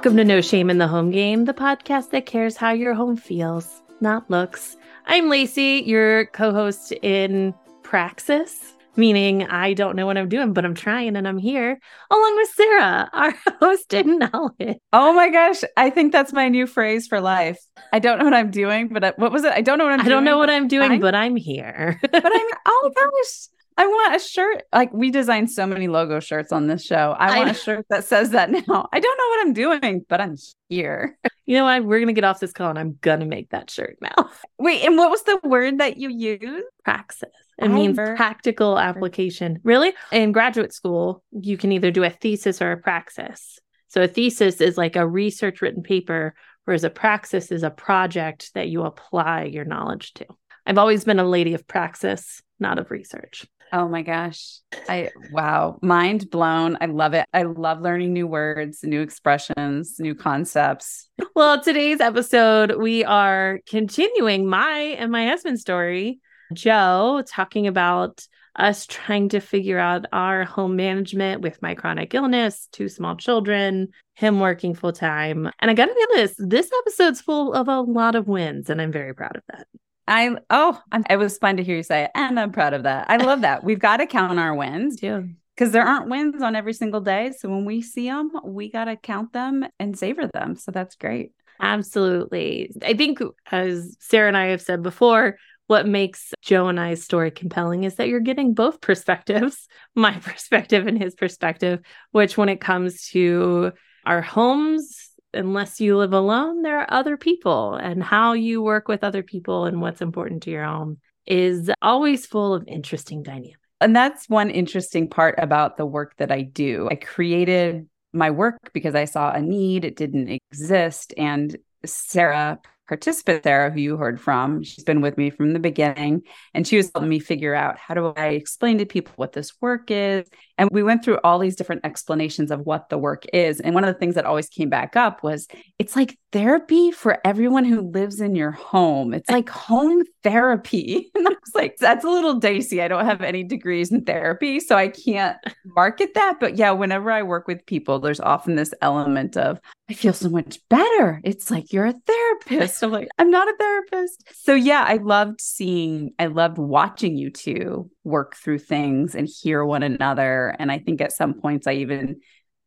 Welcome to No Shame in the Home Game, the podcast that cares how your home feels, not looks. I'm Lacey, your co host in Praxis, meaning I don't know what I'm doing, but I'm trying and I'm here along with Sara, our host in knowledge. Oh my gosh. I think that's my new phrase for life. I don't know what I'm doing, but I, what was it? I don't know what I'm I doing. don't know what I'm doing, I'm- but I'm here. but I'm, oh gosh. I want a shirt. Like we designed so many logo shirts on this show. I I want a shirt that says that now. I don't know what I'm doing, but I'm here. you know what? We're going to get off this call and I'm going to make that shirt now. Wait, and what was the word that you used? Praxis. It means practical application. Really? In graduate school, you can either do a thesis or a praxis. So a thesis is like a research written paper, whereas a praxis is a project that you apply your knowledge to. I've always been a lady of praxis, not of research. Oh my gosh. I wow, mind blown. I love it. I love learning new words, new expressions, new concepts. Well, today's episode, we are continuing my and my husband's story. Joe talking about us trying to figure out our home management with my chronic illness, two small children, him working full time. And I got to be honest, this episode's full of a lot of wins, and I'm very proud of that. I oh, I'm, it was fun to hear you say it, and I'm proud of that. I love that. We've got to count our wins Yeah. because there aren't wins on every single day. So when we see them, we got to count them and savor them. So that's great. Absolutely. I think, as Sara and I have said before, what makes Joe and I's story compelling is that you're getting both perspectives my perspective and his perspective, which, when it comes to our homes, unless you live alone, there are other people, and how you work with other people and what's important to your home is always full of interesting dynamics. And that's one interesting part about the work that I do. I created my work because I saw a need, it didn't exist. And Sarah, participant Sarah, who you heard from, she's been with me from the beginning, and she was helping me figure out how do I explain to people what this work is. And we went through all these different explanations of what the work is. And one of the things that always came back up was it's like therapy for everyone who lives in your home. It's like home therapy. And I was like, that's a little dicey. I don't have any degrees in therapy, so I can't market that. But yeah, whenever I work with people, there's often this element of, I feel so much better. It's like you're a therapist. I'm like, I'm not a therapist. So yeah, I loved seeing, I loved watching you two work through things and hear one another. And I think at some points I even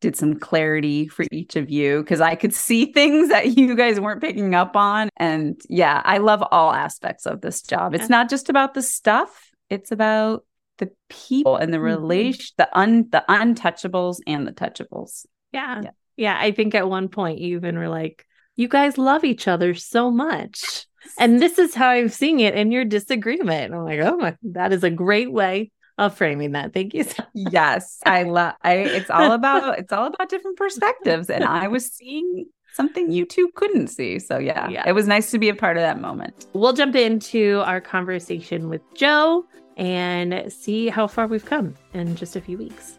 did some clarity for each of you because I could see things that you guys weren't picking up on. And yeah, I love all aspects of this job. It's not just about the stuff, it's about the people and the Mhm. relation, the un the untouchables and the touchables. Yeah. Yeah. Yeah. I think at one point you even were like, you guys love each other so much. And this is how I'm seeing it in your disagreement. And I'm like, oh my, that is a great way of framing that. Thank you. so- yes, I love I it's all about it's all about different perspectives. And I was seeing something you two couldn't see. So yeah, Yeah. it was nice to be a part of that moment. We'll jump into our conversation with Joe and see how far we've come in just a few weeks.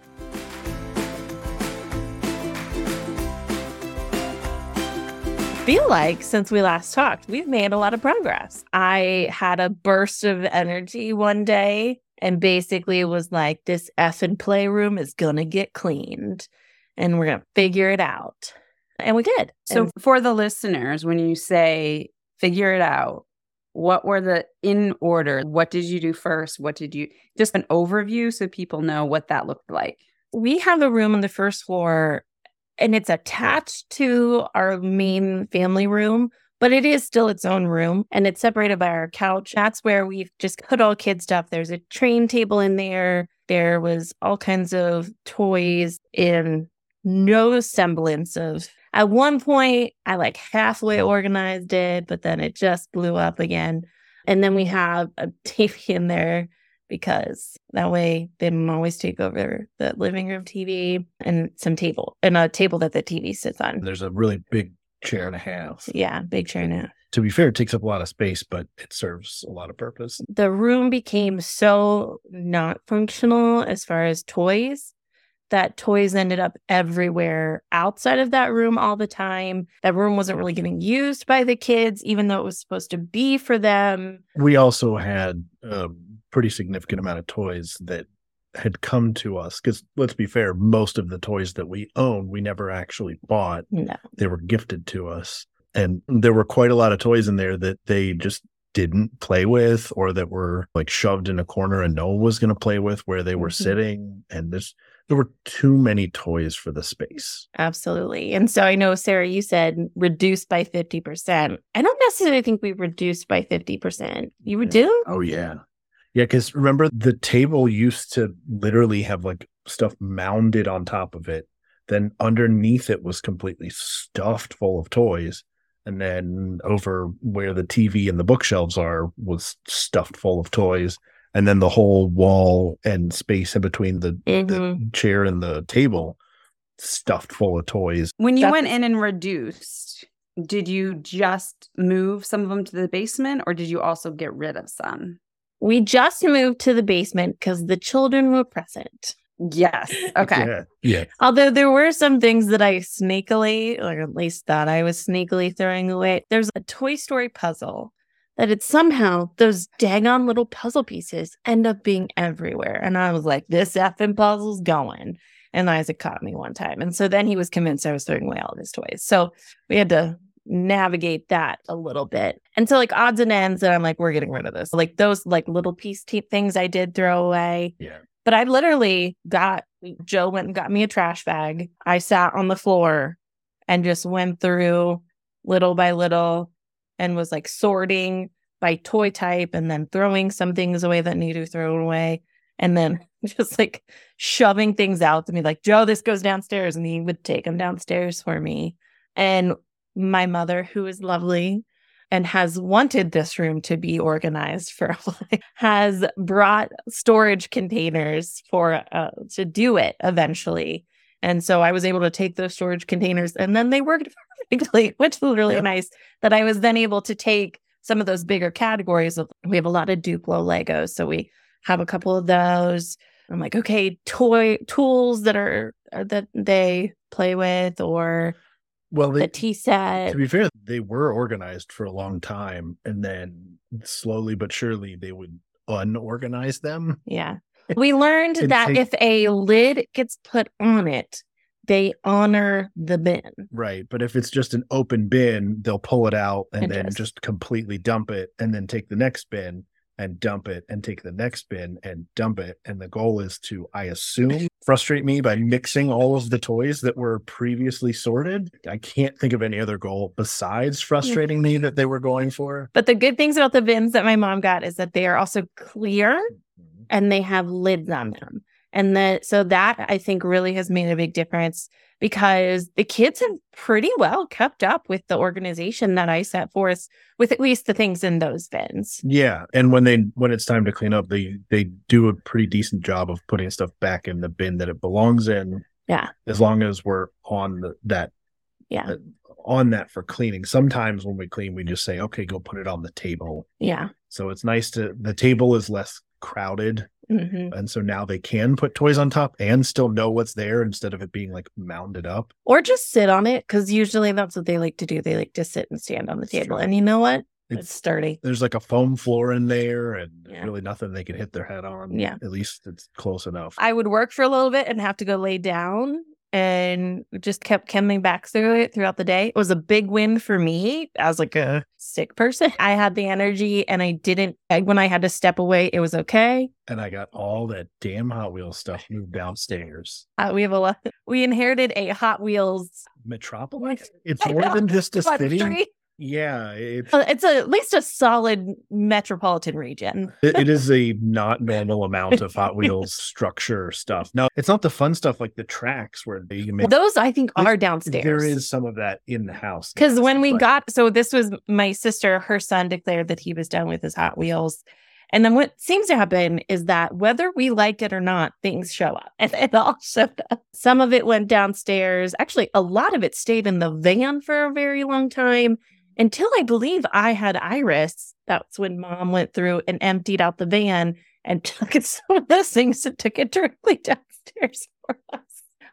feel like since we last talked, we've made a lot of progress. I had a burst of energy one day and basically it was like, this effing playroom is going to get cleaned and we're going to figure it out. And we did. So And for the listeners, when you say figure it out, what were the in order? What did you do first? What did you just an overview so people know what that looked like? we have a room on the first floor and it's attached to our main family room, but it is still its own room and it's separated by our couch. That's where we've just put all kid stuff. There's a train table in there. There was all kinds of toys in no semblance of. At one point, I like halfway organized it, but then it just blew up again. And then we have a TV in there because that way they don't always take over the living room TV and some table and a table that the TV sits on. There's a really big chair and a half. Yeah, big chair now. To be fair, it takes up a lot of space, but it serves a lot of purpose. The room became so not functional as far as toys that toys ended up everywhere outside of that room all the time. That room wasn't really getting used by the kids, even though it was supposed to be for them. We also had a pretty significant amount of toys that had come to us because let's be fair, most of the toys that we own, we never actually bought. No. They were gifted to us. And there were quite a lot of toys in there that they just didn't play with or that were like shoved in a corner and no one was going to play with where they were Mhm. sitting. And there's, there were too many toys for the space. Absolutely. And so I know, Sara, you said reduced by 50%. I don't necessarily think we reduced by 50%. You would do? Oh, yeah. Yeah. Cause remember the table used to literally have like stuff mounded on top of it. Then underneath it was completely stuffed full of toys. And then over where the TV and the bookshelves are was stuffed full of toys. And then the whole wall and space in between the, Mhm. the chair and the table stuffed full of toys. When you That's- went in and reduced, did you just move some of them to the basement or did you also get rid of some? We just moved to the basement because the children were present. Yes. Okay. Yeah. Yeah. Although there were some things that I sneakily, or at least thought I was sneakily throwing away. There's a Toy Story puzzle that it's somehow those daggone little puzzle pieces end up being everywhere. And I was like, this effing puzzle's going. And Isaac caught me one time. And so then he was convinced I was throwing away all of his toys. So we had to navigate that a little bit. And so like odds and ends that I'm like, we're getting rid of this. Like those like little piece things I did throw away. Yeah. But I literally got Joe went and got me a trash bag. I sat on the floor and just went through little by little and was like sorting by toy type and then throwing some things away that need to throw away. And then just like shoving things out to me, like, Joe, this goes downstairs. And he would take them downstairs for me. And my mother, who is lovely, and has wanted this room to be organized for a while, has brought storage containers for uh, to do it eventually. And so I was able to take those storage containers and then they worked perfectly, which was really Yeah. nice that I was then able to take some of those bigger categories of we have a lot of Duplo Legos. So we have a couple of those. I'm like, okay, toy tools that are are that they play with or Well, the they, tea set. to be fair, they were organized for a long time, and then slowly but surely they would unorganize them. Yeah. We learned that take- if a lid gets put on it, they honor the bin. Right. But if it's just an open bin, they'll pull it out and And then just- just completely dump it and then take the next bin and dump it and take the next bin and dump it. And the goal is to, I assume, frustrate me by mixing all of the toys that were previously sorted. I can't think of any other goal besides frustrating me that they were going for. But the good things about the bins that my mom got is that they are also clear mm-hmm. and they have lids on them. And that so that I think really has made a big difference because the kids have pretty well kept up with the organization that I set forth with at least the things in those bins. Yeah, and when they when it's time to clean up, they they do a pretty decent job of putting stuff back in the bin that it belongs in. Yeah. as long as we're on the, that Yeah. uh, on that for cleaning. Sometimes when we clean, we just say, "Okay, go put it on the table." Yeah. So it's nice to the table is less crowded, hmm and so now they can put toys on top and still know what's there instead of it being like mounded up. Or just sit on it because usually that's what they like to do. They like to sit and stand on the table. And you know what? It's It's sturdy. there's like a foam floor in there, and Yeah. really nothing they can hit their head on. Yeah. at least it's close enough. I would work for a little bit and have to go lay down and just kept coming back through it throughout the day. It was a big win for me as like a sick person. I had the energy and I didn't when I had to step away, it was okay. and I got all that damn Hot Wheels stuff moved downstairs. Uh, we have a lot we inherited a Hot Wheels Metropolis? It's more than just a city. Yeah, it's Uh, It's a, at least a solid metropolitan region. it, it is a not normal amount of Hot Wheels structure stuff. No, it's not the fun stuff like the tracks where they make. Those I think are downstairs. There is some of that in the house Because when we but- got, so this was my sister, her son declared that he was done with his Hot Wheels. And then what seems to happen is that whether we like it or not, things show up. And it all showed up. Some of it went downstairs. Actually, a lot of it stayed in the van for a very long time until I believe I had Iris. That's when mom went through and emptied out the van and took it some of those things and took it directly downstairs for us.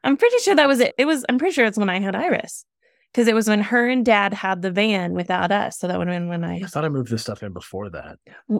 I'm pretty sure that was it. It was, I'm pretty sure it's when I had Iris because it was when her and dad had the van without us. So that would have been when I, I thought I moved this stuff in before that.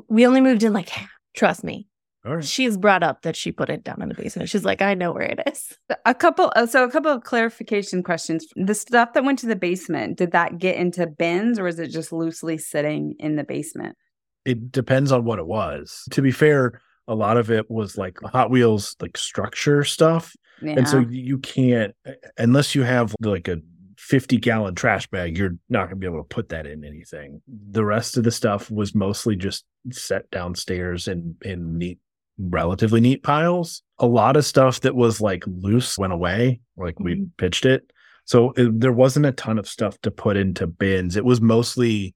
we only moved in like half, trust me. All right. She's brought up that she put it down in the basement. She's like, I know where it is. A couple, uh, so a couple of clarification questions. The stuff that went to the basement, did that get into bins or is it just loosely sitting in the basement? It depends on what it was. To be fair, a lot of it was like Hot Wheels, like structure stuff. Yeah. And so you can't, unless you have like a 50 gallon trash bag, you're not going to be able to put that in anything. The rest of the stuff was mostly just set downstairs in, in neat, relatively neat piles. A lot of stuff that was like loose went away, like we Mhm. pitched it. So it, there wasn't a ton of stuff to put into bins. It was mostly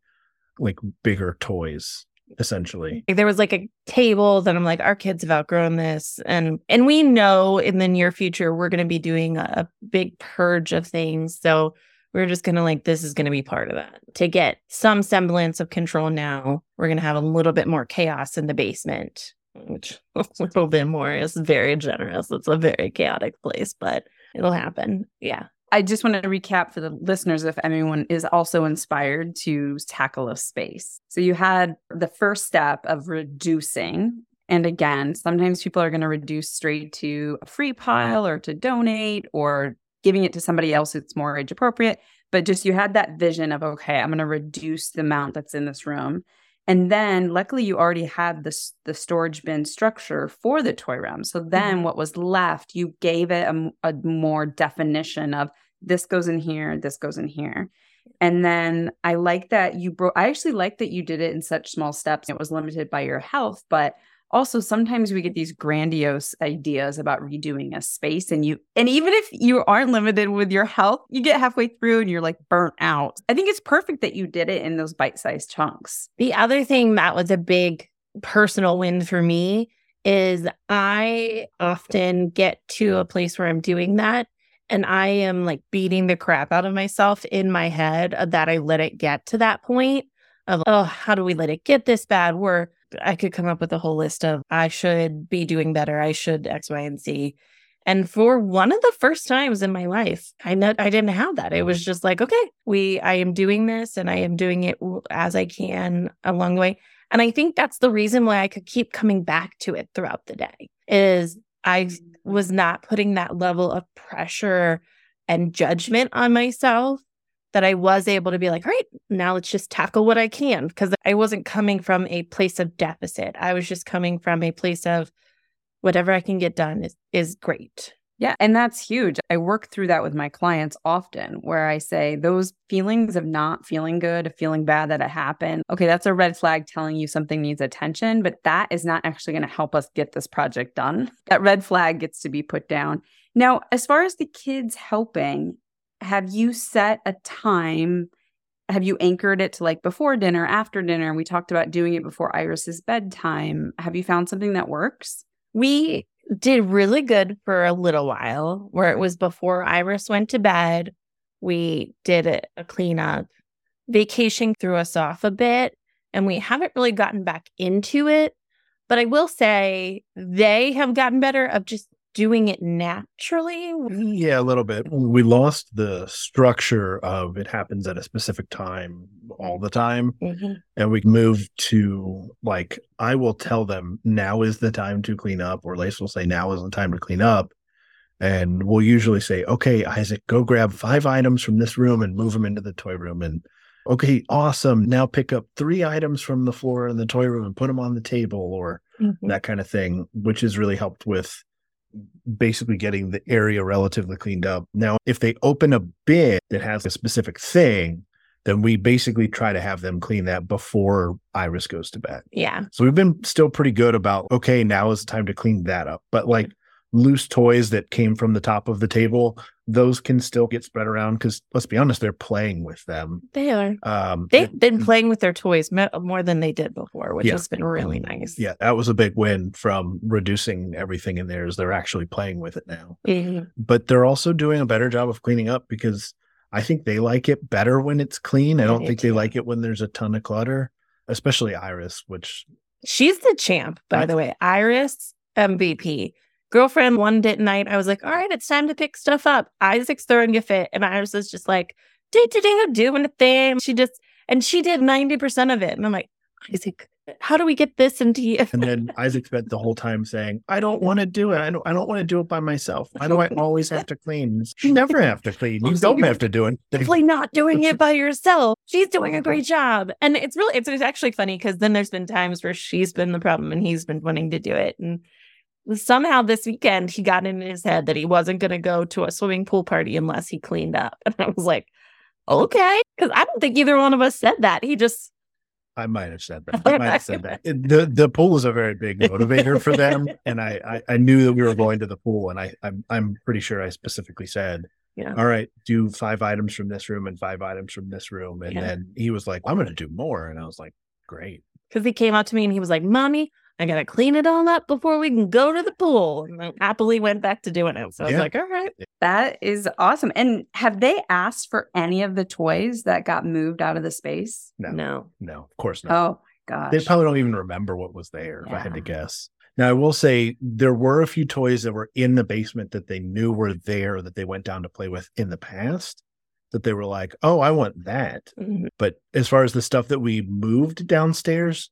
like bigger toys, essentially. Like, there was like a table that I'm like, our kids have outgrown this. And and we know in the near future we're gonna be doing a, a big purge of things. So we're just gonna like this is gonna be part of that. To get some semblance of control now, we're gonna have a little bit more chaos in the basement, which a little bit more is very generous. It's a very chaotic place, but it'll happen. Yeah. I just want to recap for the listeners if anyone is also inspired to tackle a space. So you had the first step of reducing. And again, sometimes people are going to reduce straight to a free pile or to donate or giving it to somebody else who's more age appropriate. But just you had that vision of, okay, I'm going to reduce the amount that's in this room. And then luckily you already had this the storage bin structure for the toy room. So then mm-hmm. what was left, you gave it a, a more definition of this goes in here, this goes in here. And then I like that you bro I actually like that you did it in such small steps. It was limited by your health, but also sometimes we get these grandiose ideas about redoing a space and you and even if you aren't limited with your health, you get halfway through and you're like burnt out. I think it's perfect that you did it in those bite-sized chunks. The other thing that was a big personal win for me is I often get to a place where I'm doing that and I am like beating the crap out of myself in my head that I let it get to that point of, oh, how do we let it get this bad? Where I could come up with a whole list of, I should be doing better. I should X, Y, and Z. And for one of the first times in my life, I know I didn't have that. It was just like, okay, we, I am doing this and I am doing it as I can along the way. And I think that's the reason why I could keep coming back to it throughout the day is I mm. was not putting that level of pressure and judgment on myself that I was able to be like, all right, now let's just tackle what I can. Because I wasn't coming from a place of deficit. I was just coming from a place of whatever I can get done is, is great. Yeah, and that's huge. I work through that with my clients often where I say those feelings of not feeling good, of feeling bad that it happened. Okay, that's a red flag telling you something needs attention, but that is not actually going to help us get this project done. That red flag gets to be put down. Now, as far as the kids helping, have you set a time? Have you anchored it to like before dinner, after dinner? We talked about doing it before Iris's bedtime. Have you found something that works? We did really good for a little while where it was before Iris went to bed. We did a, cleanup. Vacation threw us off a bit and we haven't really gotten back into it. But I will say they have gotten better of just doing it naturally. Yeah, a little bit. We lost the structure of it happens at a specific time all the time. Mhm. And we moved to like, I will tell them now is the time to clean up, or Lace will say now is the time to clean up. And we'll usually say, okay, Isaac, go grab five items from this room and move them into the toy room. And okay, awesome. Now pick up three items from the floor in the toy room and put them on the table or Mhm. that kind of thing, which has really helped with basically getting the area relatively cleaned up. Now, if they open a bin that has a specific thing, then we basically try to have them clean that before Iris goes to bed. Yeah. So we've been still pretty good about, okay, now is the time to clean that up. But like loose toys that came from the top of the table, those can still get spread around because let's be honest, they're playing with them. They are. Um, They've it- been playing with their toys more than they did before, which Yeah. has been really nice. yeah, that was a big win from reducing everything in there. Is they're actually playing with it now. Mhm. but they're also doing a better job of cleaning up because I think they like it better when it's clean. I don't they think they like it when there's a ton of clutter, especially Iris, which She's the champ, by I- the way. Iris MVP. Girlfriend one day night, I was like, all right, it's time to pick stuff up. Isaac's throwing a fit. And Iris is just like, do do do doing a thing. She just and she did 90% of it. And I'm like, Isaac, How do we get this into you? And then Isaac spent the whole time saying, I don't want to do it. I don't I don't want to do it by myself. Why do I always have to clean? You never have to clean. You don't have to do it. Definitely not doing it by yourself. She's doing a great job. And it's really it's, it's actually funny because then there's been times where she's been the problem and he's been wanting to do it. And somehow this weekend he got in his head that he wasn't going to go to a swimming pool party unless he cleaned up. And I was like, okay. Because I don't think either one of us said that. He just I might have said that. I might have said that. It- the The pool is a very big motivator for them, and I, I I knew that we were going to the pool, and I I'm I'm pretty sure I specifically said, Yeah. all right, do five items from this room and five items from this room, and Yeah. then he was like, I'm going to do more, and I was like, great. because he came out to me and he was like, Mommy, I gotta clean it all up before we can go to the pool. And I happily went back to doing it. So I was like, all right. That is awesome. And have they asked for any of the toys that got moved out of the space? No, No. no, of course not. Oh my gosh. They probably don't even remember what was there, if I had to guess. Now, I will say there were a few toys that were in the basement that they knew were there that they went down to play with in the past that they were like, oh, I want that. Mhm. But as far as the stuff that we moved downstairs,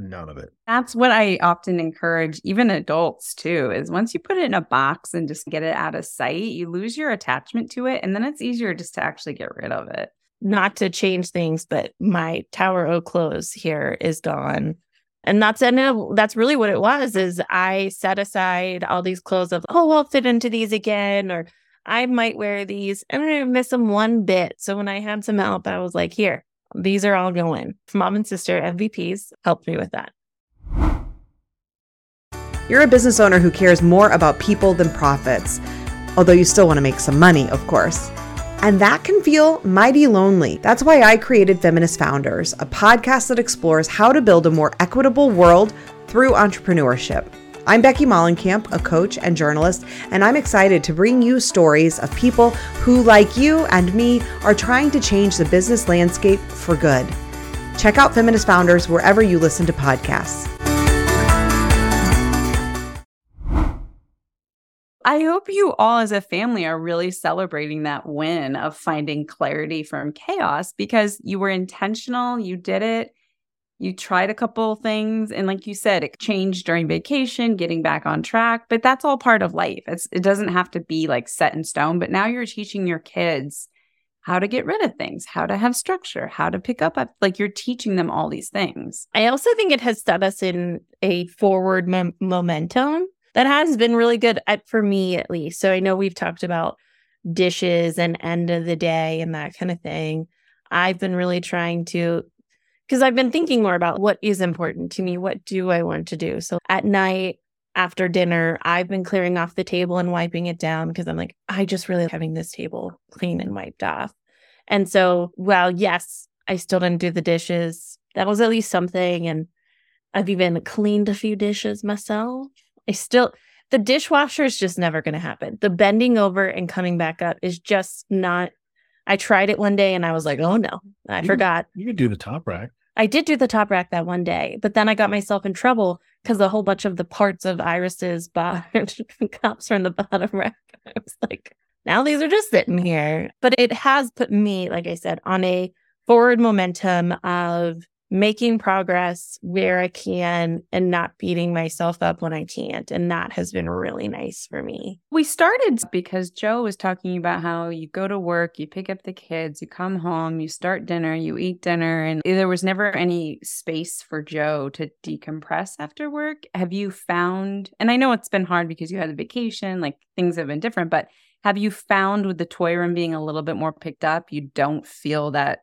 none of it. That's what I often encourage, even adults too, is once you put it in a box and just get it out of sight, you lose your attachment to it. And then it's easier just to actually get rid of it. Not to change things, but my Tower O clothes here is gone. And that's and that's really what it was is I set aside all these clothes of, oh, I'll fit into these again, or I might wear these. And I didn't miss them one bit. So when I had some help, I was like, here, these are all going. Mom and sister MVPs helped me with that. You're a business owner who cares more about people than profits, although you still want to make some money, of course. And that can feel mighty lonely. That's why I created Feminist Founders, a podcast that explores how to build a more equitable world through entrepreneurship. I'm Becky Mollenkamp, a coach and journalist, and I'm excited to bring you stories of people who, like you and me, are trying to change the business landscape for good. Check out Feminist Founders wherever you listen to podcasts. I hope you all as a family are really celebrating that win of finding clarity from chaos because you were intentional, you did it. You tried a couple things and like you said it changed during vacation, getting back on track, but that's all part of life. It's, it doesn't have to be like set in stone, but now you're teaching your kids how to get rid of things, how to have structure, how to pick up like you're teaching them all these things. I also think it has set us in a forward mem- momentum that has been really good at for me at least. So I know we've talked about dishes and end of the day and that kind of thing. I've been really trying to because I've been thinking more about what is important to me. What do I want to do? So at night after dinner, I've been clearing off the table and wiping it down because I'm like, I just really like having this table clean and wiped off. And so, well, yes, I still didn't do the dishes. That was at least something. And I've even cleaned a few dishes myself. I still, the dishwasher is just never going to happen. The bending over and coming back up is just not. I tried it one day and I was like, oh no, I You- forgot. You could do the top rack. I did do the top rack that one day, but then I got myself in trouble because a whole bunch of the parts of Iris's bo- cups are in the bottom rack. I was like, now these are just sitting here. But it has put me, like I said, on a forward momentum of making progress where I can and not beating myself up when I can't. And that has been really nice for me. We started because Joe was talking about how you go to work, you pick up the kids, you come home, you start dinner, you eat dinner, and there was never any space for Joe to decompress after work. Have you found, and I know it's been hard because you had a vacation, like things have been different, but have you found with the toy room being a little bit more picked up, you don't feel that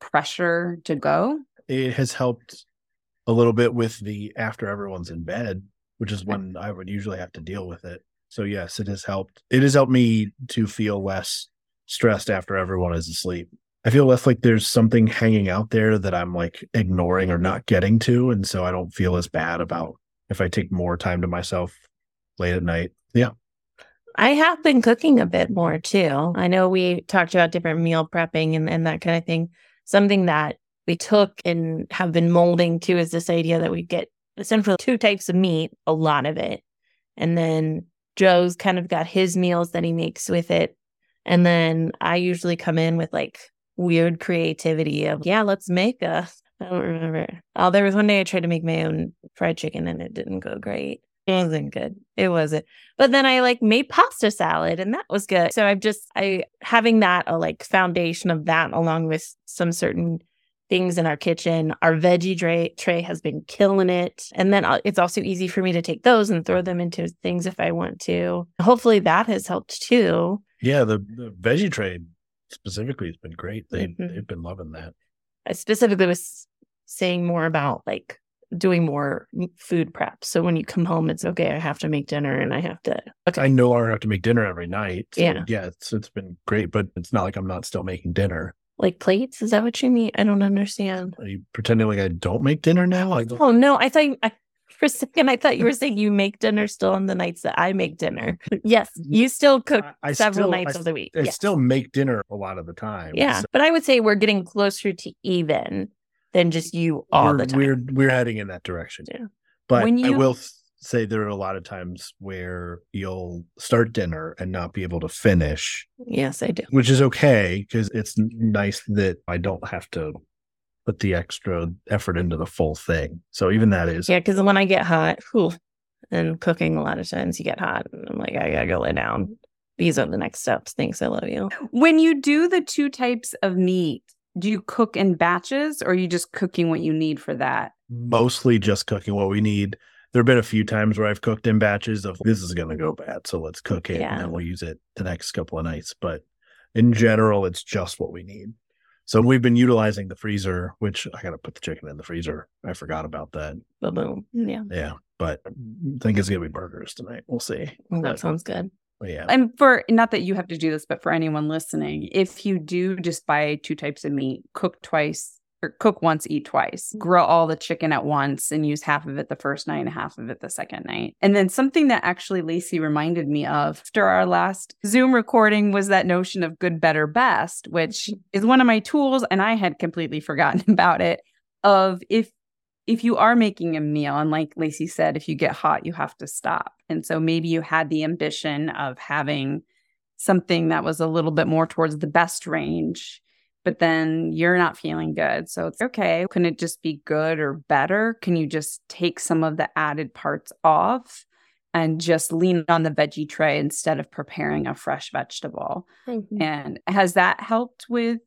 pressure to go? It has helped a little bit with the after everyone's in bed, which is when I would usually have to deal with it. So yes, it has helped. It has helped me to feel less stressed after everyone is asleep. I feel less like there's something hanging out there that I'm like ignoring or not getting to. And so I don't feel as bad about if I take more time to myself late at night. Yeah. I have been cooking a bit more too. I know we talked about different meal prepping and, and that kind of thing. Something that we took and have been molding to is this idea that we get essentially two types of meat, a lot of it. And then Joe's kind of got his meals that he makes with it. And then I usually come in with like weird creativity of, yeah, let's make a I don't remember. Oh, there was one day I tried to make my own fried chicken and it didn't go great. It wasn't good. It wasn't. But then I like made pasta salad and that was good. So I've just I having that a like foundation of that along with some certain things in our kitchen. Our veggie tray, tray has been killing it. And then uh, it's also easy for me to take those and throw them into things if I want to. Hopefully that has helped too. Yeah, the, the veggie tray specifically has been great. They Mhm. they've been loving that. I specifically was saying more about like doing more food prep. So when you come home, it's okay. I have to make dinner and I have to. Okay. I no longer have to make dinner every night. so Yeah. yeah, it's it's been great, but it's not like I'm not still making dinner. Like plates? Is that what you mean? I don't understand. Are you pretending like I don't make dinner now? Like Oh no, I thought you, I, for a second I thought you were saying you make dinner still on the nights that I make dinner. Yes, mm-hmm. you still cook I- I several still- nights I of the week. I Yes. still make dinner a lot of the time. yeah, So but I would say we're getting closer to even than just you all we're, the time. We're we're heading in that direction. Yeah. But When I will say there are a lot of times where you'll start dinner and not be able to finish, Yes, I do. which is okay because it's nice that I don't have to put the extra effort into the full thing. So even that is Yeah, because when I get hot, whew, and cooking a lot of times you get hot, and I'm like, I gotta go lay down. These are the next steps. Thanks, I love you. When you do the two types of meat, do you cook in batches or are you just cooking what you need for that? mostly just cooking what we need. There have been a few times where I've cooked in batches of this is going to go bad, so let's cook it Yeah. and then we'll use it the next couple of nights. But in general, it's just what we need. So we've been utilizing the freezer, which I got to put the chicken in the freezer. I forgot about that. Boom, boom. Yeah, Yeah, but I think it's gonna be burgers tonight. We'll see. well, that But- sounds good. yeah, And for not that you have to do this, but for anyone listening, if you do just buy two types of meat, cook twice or cook once, eat twice, mm. grill all the chicken at once and use half of it the first night and half of it the second night. And then something that actually Lacey reminded me of after our last Zoom recording was that notion of good, better, best, which mm-hmm. is one of my tools. And I had completely forgotten about it. Of if if you are making a meal, and like Lacey said, if you get hot, you have to stop. And so maybe you had the ambition of having something that was a little bit more towards the best range, but then you're not feeling good. So it's okay. Can it just be good or better? Can you just take some of the added parts off and just lean on the veggie tray instead of preparing a fresh vegetable? Mm-hmm. And has that helped with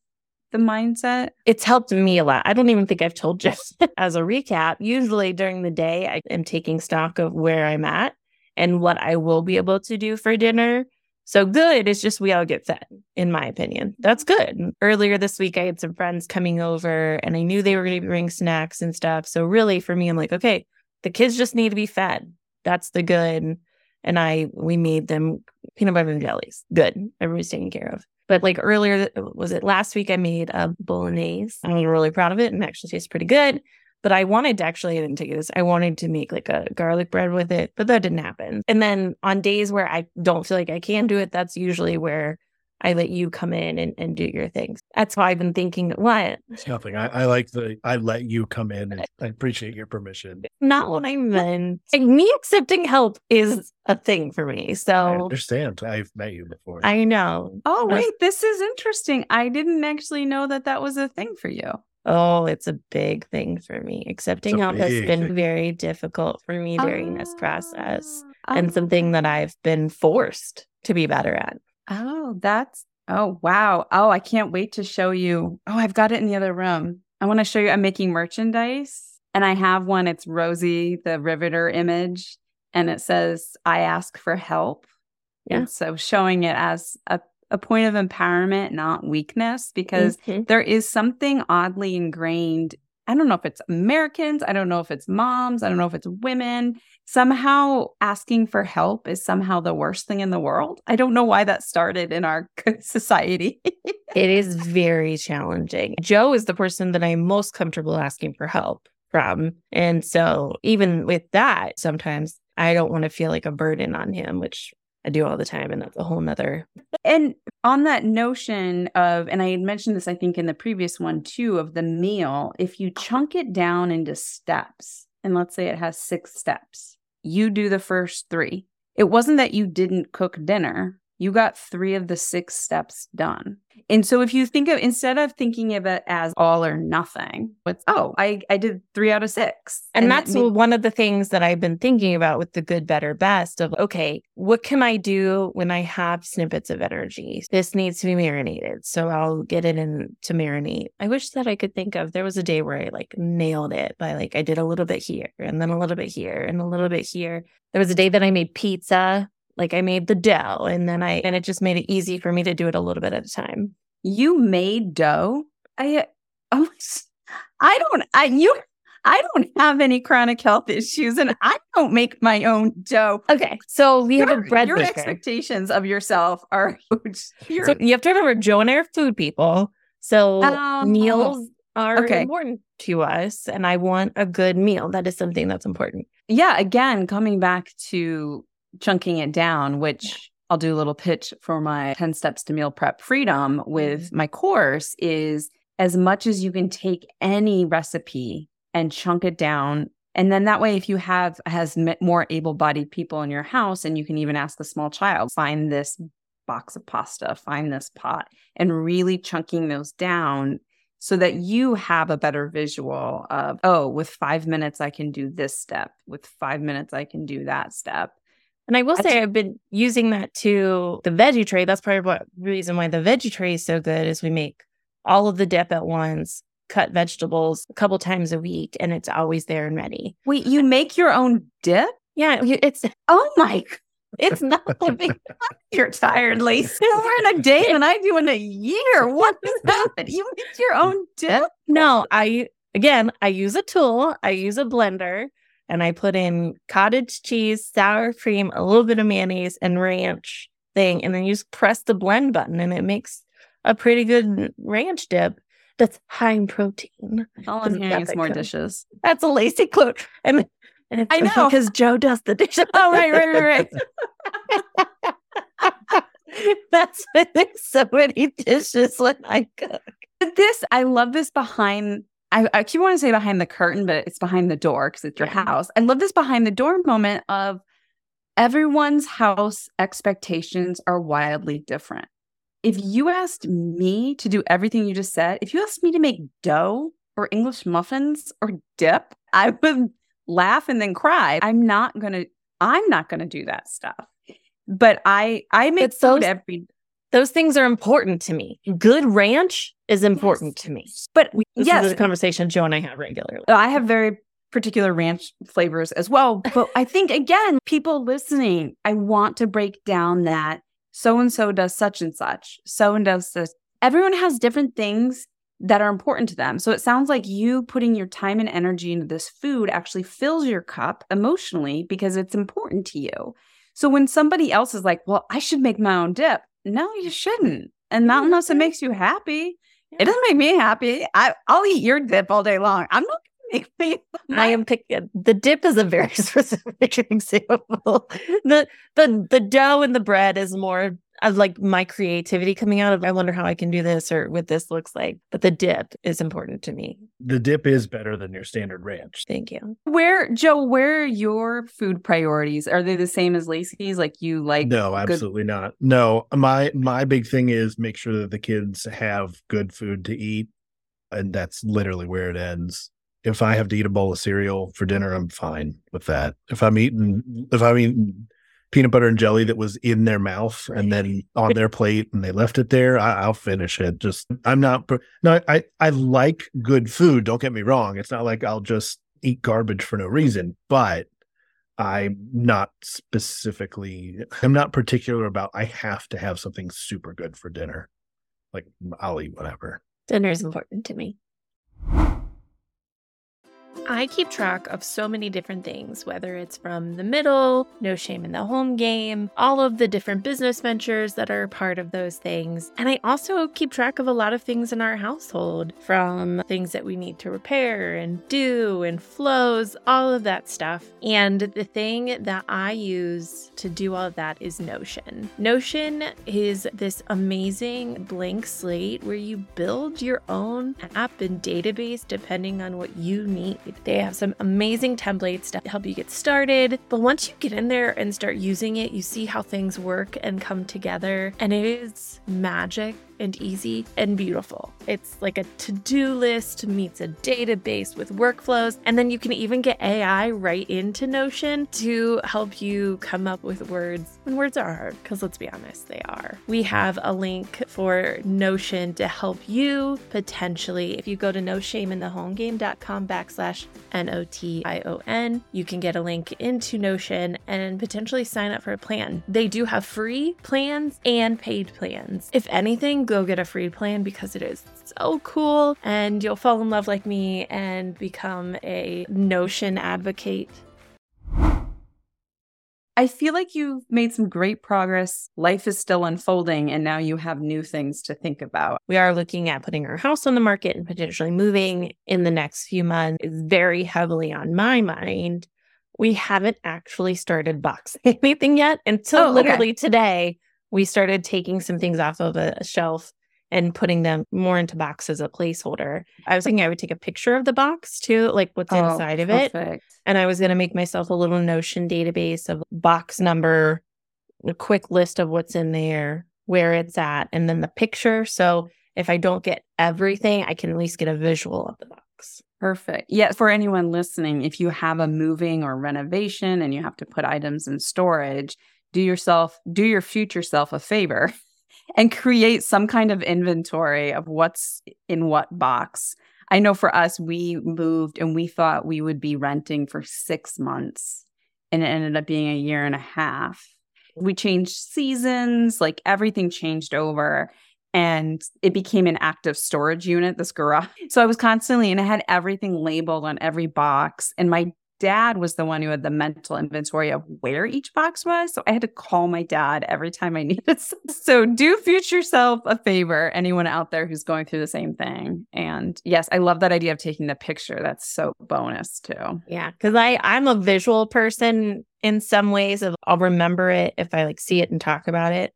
the mindset? It's helped me a lot. I don't even think I've told you as a recap. Usually during the day, I am taking stock of where I'm at and what I will be able to do for dinner. So good. It's just we all get fed, in my opinion. That's good. Earlier this week, I had some friends coming over and I knew they were going to bring snacks and stuff. So really for me, I'm like, okay, the kids just need to be fed. That's the good. And I, we made them peanut butter and jellies. Good. Everybody's taken care of. But like earlier, was it last week? I made a bolognese. I was really proud of it and it actually tastes pretty good. But I wanted to actually, I didn't take this. I wanted to make like a garlic bread with it, but that didn't happen. And then on days where I don't feel like I can do it, that's usually where I let you come in and, and do your things. That's why I've been thinking, what? it's nothing. I, I like the I let you come in and I appreciate your permission. Not what I meant. Like me accepting help is a thing for me. So I So understand. I've met you before. I know. Oh, Uh, wait, this is interesting. I didn't actually know that that was a thing for you. Oh, it's a big thing for me. Accepting help has been thing. very difficult for me during this process Ah, and something that I've been forced to be better at. Oh, that's oh wow. Oh, I can't wait to show you. Oh, I've got it in the other room. I want to show you. I'm making merchandise and I have one. It's Rosie, the Riveter image, and it says, I ask for help. Yeah. And so showing it as a, a point of empowerment, not weakness, because Mhm. there is something oddly ingrained. I don't know if it's Americans, I don't know if it's moms, I don't know if it's women. Somehow asking for help is somehow the worst thing in the world. I don't know why that started in our society. it is very challenging. Joe is the person that I'm most comfortable asking for help from. And so even with that, sometimes I don't want to feel like a burden on him, which I do all the time. And that's a whole nother and on that notion of, and I had mentioned this, I think, in the previous one too, of the meal, if you chunk it down into steps, and let's say it has six steps, you do the first three. It wasn't that you didn't cook dinner. You got three of the six steps done. And so if you think of instead of thinking of it as all or nothing, it's oh, I, I did three out of six. And, and that's one of the things that I've been thinking about with the good, better, best of okay, what can I do when I have snippets of energy? This needs to be marinated. So I'll get it in to marinate. I wish that I could think of there was a day where I like nailed it by like I did a little bit here and then a little bit here and a little bit here. There was a day that I made pizza like I made the dough and then I and it just made it easy for me to do it a little bit at a time. You made dough? I oh, I don't I you I don't have any chronic health issues and I don't make my own dough. Okay. So we your, have a bread Your expectations of yourself are huge. So you have to remember Joe and I are food people. So um, meals are okay. important to us and I want a good meal. That is something that's important. Yeah, again, coming back to chunking it down, which I'll do a little pitch for my 10 steps to meal prep freedom with mm-hmm. my course is as much as you can take any recipe and chunk it down. And then that way if you have has more able-bodied people in your house and you can even ask the small child find this box of pasta find this pot and really chunking those down so that you have a better visual of oh with 5 minutes I can do this step. With 5 minutes I can do that step and I will say, I've been using that to the veggie tray. That's part of what reason why the veggie tray is so good is we make all of the dip at once, cut vegetables a couple times a week, and it's always there and ready. Wait, you make your own dip? Yeah, it's oh my it's not. You're tired, Lacey. We're in a day and I do in a year. What is that? You make your own dip? No, I again, I use a tool. I use a blender and I put in cottage cheese, sour cream, a little bit of mayonnaise, and ranch thing. And then you just press the blend button and it makes a pretty good ranch dip that's high in protein. All I'm hearing is more dishes. That's a Lacey quote. And, and I know because Joe does the dishes. Oh, right, right, right, right. that's why there's so many dishes when I cook. This, I love this behind I, I keep wanting to say behind the curtain, but it's behind the door because it's your yeah. house. I love this behind the door moment of everyone's house expectations are wildly different. If you asked me to do everything you just said, if you asked me to make dough or English muffins or dip, I would laugh and then cry. I'm not gonna. I'm not gonna do that stuff. But I I make food every those things are important to me. Good ranch is important yes. to me. But this yes, is a conversation Joe and I have regularly. I have very particular ranch flavors as well. But I think again, people listening, I want to break down that so and so does such and such, so and does this. Everyone has different things that are important to them. So it sounds like you putting your time and energy into this food actually fills your cup emotionally because it's important to you. So when somebody else is like, well, I should make my own dip, no, you shouldn't. And not unless it makes you happy. Yeah. It doesn't make me happy. I, I'll eat your dip all day long. I'm not gonna make me. I am picking the dip is a very specific example. The the the dough and the bread is more of like my creativity coming out of I wonder how I can do this or what this looks like. But the dip is important to me. The dip is better than your standard ranch. Thank you. Where Joe, where are your food priorities? Are they the same as Lacey's? Like you like No, absolutely good- not. No. My my big thing is make sure that the kids have good food to eat. And that's literally where it ends if I have to eat a bowl of cereal for dinner, I'm fine with that. If I'm eating, if I'm eating peanut butter and jelly that was in their mouth and then on their plate and they left it there, I, will finish it. Just I'm not. No, I I like good food. Don't get me wrong. It's not like I'll just eat garbage for no reason, but I'm not specifically. I'm not particular about. I have to have something super good for dinner. Like I'll eat whatever. Dinner is important to me. I keep track of so many different things, whether it's from the middle, no shame in the home game, all of the different business ventures that are part of those things. And I also keep track of a lot of things in our household from things that we need to repair and do and flows, all of that stuff. And the thing that I use to do all of that is Notion. Notion is this amazing blank slate where you build your own app and database depending on what you need. They have some amazing templates to help you get started. But once you get in there and start using it, you see how things work and come together. And it is magic and easy and beautiful. It's like a to do list meets a database with workflows. And then you can even get AI right into Notion to help you come up with words when words are hard, because let's be honest, they are. We have a link for Notion to help you potentially. If you go to noshameinthehomegame.com backslash N O T I O N, you can get a link into Notion and potentially sign up for a plan. They do have free plans and paid plans. If anything, go get a free plan because it is so cool and you'll fall in love like me and become a Notion advocate. I feel like you've made some great progress. Life is still unfolding, and now you have new things to think about. We are looking at putting our house on the market and potentially moving in the next few months. Is very heavily on my mind. We haven't actually started boxing anything yet until Oh, okay. literally today. We started taking some things off of a shelf and putting them more into box as a placeholder. I was thinking I would take a picture of the box too, like what's Oh, inside of it. And I was going to make myself a little Notion database of box number, a quick list of what's in there, where it's at, and then the picture. So if I don't get everything, I can at least get a visual of the box. Perfect. Yeah. For anyone listening, if you have a moving or renovation and you have to put items in storage, do yourself, do your future self a favor and create some kind of inventory of what's in what box. I know for us, we moved and we thought we would be renting for six months, and it ended up being a year and a half. We changed seasons, like everything changed over and it became an active storage unit, this garage. So I was constantly, and I had everything labeled on every box. And my dad was the one who had the mental inventory of where each box was. So I had to call my dad every time I needed. So do future self a favor, anyone out there who's going through the same thing. And yes, I love that idea of taking the picture. That's so bonus too. Yeah, because I I'm a visual person in some ways. Of I'll remember it if I like see it and talk about it.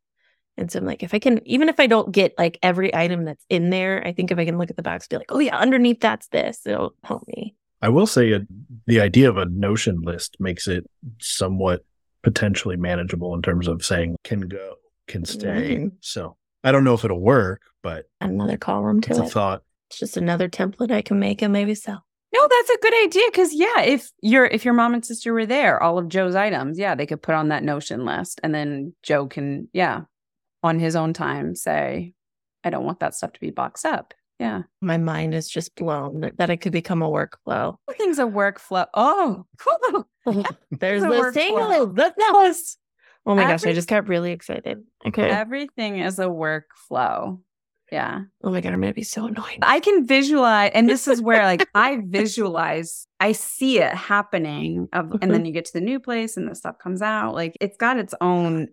And so I'm like, if I can, even if I don't get like every item that's in there, I think if I can look at the box, be like, oh yeah, underneath that's this, it'll help me. I will say uh, the idea of a Notion list makes it somewhat potentially manageable in terms of saying can go, can stay. Mhm. So I don't know if it'll work, but Another column to it's a it. thought. It's just another template I can make and maybe sell. No, that's a good idea because yeah, if your if your mom and sister were there, all of Joe's items, yeah, they could put on that Notion list, and then Joe can, yeah, on his own time say, I don't want that stuff to be boxed up. Yeah, My mind is just blown that, it could become a workflow. everything's a workflow. Oh, cool. There's workflow. single. That's us. Oh my gosh, I just got really excited. Okay. Everything is a workflow. Yeah. oh my god, I'm gonna be so annoyed. I can visualize, and this is where like I visualize, I see it happening. Of, and mm-hmm. then you get to the new place and the stuff comes out. Like it's got its own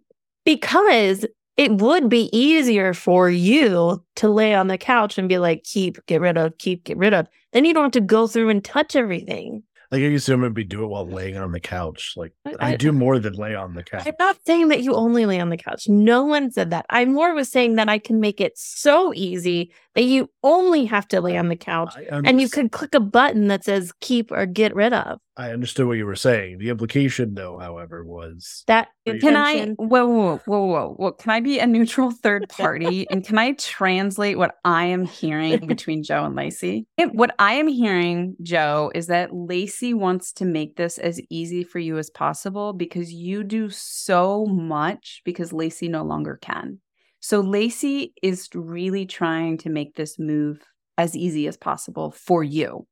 because it would be easier for you to lay on the couch and be like, keep, get rid of, keep, get rid of. Then you don't have to go through and touch everything. Like I used to maybe do it while laying on the couch. Like I- I, do more than lay on the couch. I'm not saying that you only lay on the couch. No one said that. I more was saying that I can make it so easy that you only have to lay on the couch and you could click a button that says keep or get rid of. I understood what you were saying. The implication, though, however, was That Can I whoa, whoa, whoa, whoa, whoa? Can I be a neutral third party and can I translate what I am hearing between Joe and Lacey? What I am hearing, Joe, is that Lacey wants to make this as easy for you as possible because you do so much because Lacey no longer can. So Lacey is really trying to make this move as easy as possible for you.